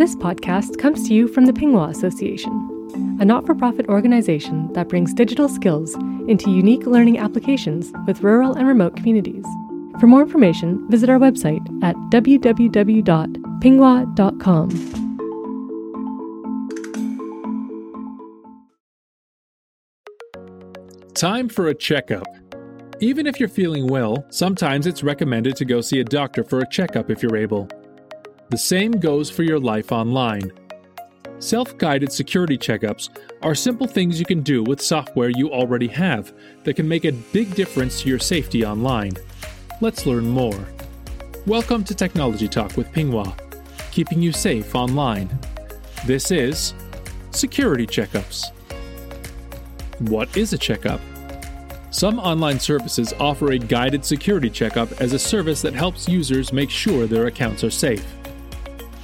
This podcast comes to you from the Pinnguaq Association, a not for profit organization that brings digital skills into unique learning applications with rural and remote communities. For more information, visit our website at www.pinnguaq.com. Time for a checkup. Even if you're feeling well, sometimes it's recommended to go see a doctor for a checkup if you're able. The same goes for your life online. Self guided security checkups are simple things you can do with software you already have that can make a big difference to your safety online. Let's learn more. Welcome to Technology Talk with Pinnguaq, keeping you safe online. This is Security Checkups. What is a checkup? Some online services offer a guided security checkup as a service that helps users make sure their accounts are safe.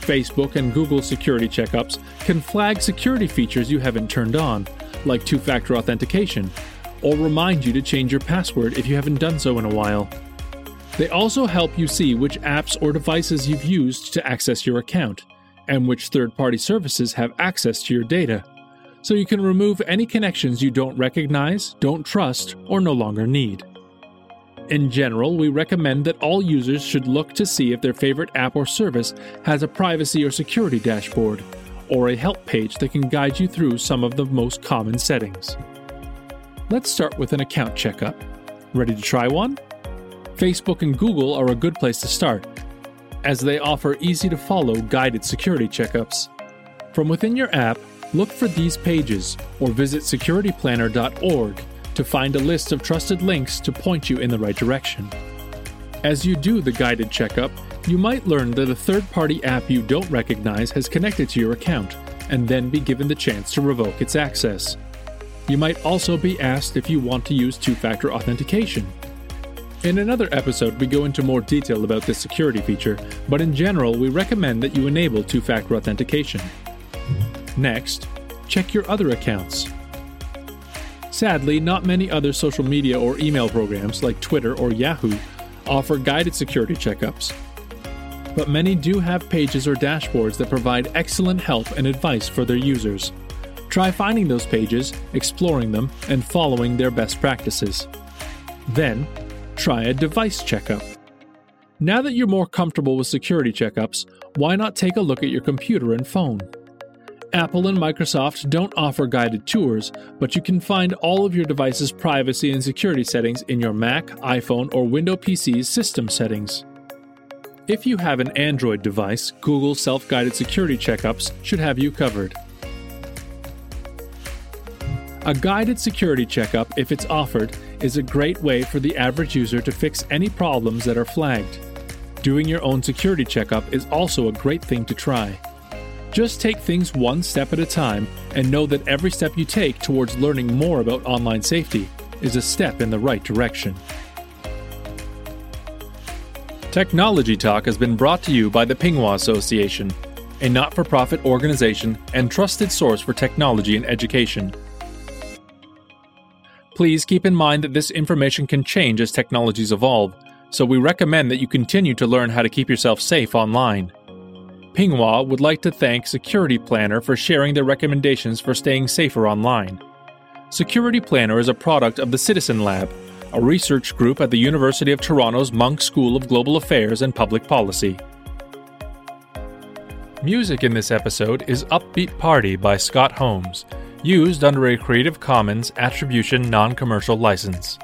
Facebook and Google security checkups can flag security features you haven't turned on, like two factor authentication, or remind you to change your password if you haven't done so in a while. They also help you see which apps or devices you've used to access your account, and which third party services have access to your data so you can remove any connections you don't recognize, don't trust, or no longer need. In general, we recommend that all users should look to see if their favorite app or service has a privacy or security dashboard, or a help page that can guide you through some of the most common settings. Let's start with an account checkup. Ready to try one? Facebook and Google are a good place to start, as they offer easy to follow guided security checkups. From within your app, Look for these pages or visit securityplanner.org to find a list of trusted links to point you in the right direction. As you do the guided checkup, you might learn that a third party app you don't recognize has connected to your account and then be given the chance to revoke its access. You might also be asked if you want to use two factor authentication. In another episode, we go into more detail about this security feature, but in general, we recommend that you enable two factor authentication. Next, check your other accounts. Sadly, not many other social media or email programs like Twitter or Yahoo offer guided security checkups. But many do have pages or dashboards that provide excellent help and advice for their users. Try finding those pages, exploring them, and following their best practices. Then, try a device checkup. Now that you're more comfortable with security checkups, why not take a look at your computer and phone? Apple and Microsoft don't offer guided tours, but you can find all of your device's privacy and security settings in your Mac, iPhone, or Windows PC's system settings. If you have an Android device, Google self guided security checkups should have you covered. A guided security checkup, if it's offered, is a great way for the average user to fix any problems that are flagged. Doing your own security checkup is also a great thing to try. Just take things one step at a time and know that every step you take towards learning more about online safety is a step in the right direction. Technology Talk has been brought to you by the Pinnguaq Association, a not for profit organization and trusted source for technology and education. Please keep in mind that this information can change as technologies evolve, so we recommend that you continue to learn how to keep yourself safe online. Pinnguaq would like to thank Security Planner for sharing their recommendations for staying safer online. Security Planner is a product of the Citizen Lab, a research group at the University of Toronto's Munk School of Global Affairs and Public Policy. Music in this episode is Upbeat Party by Scott Holmes, used under a Creative Commons Attribution Non Commercial License.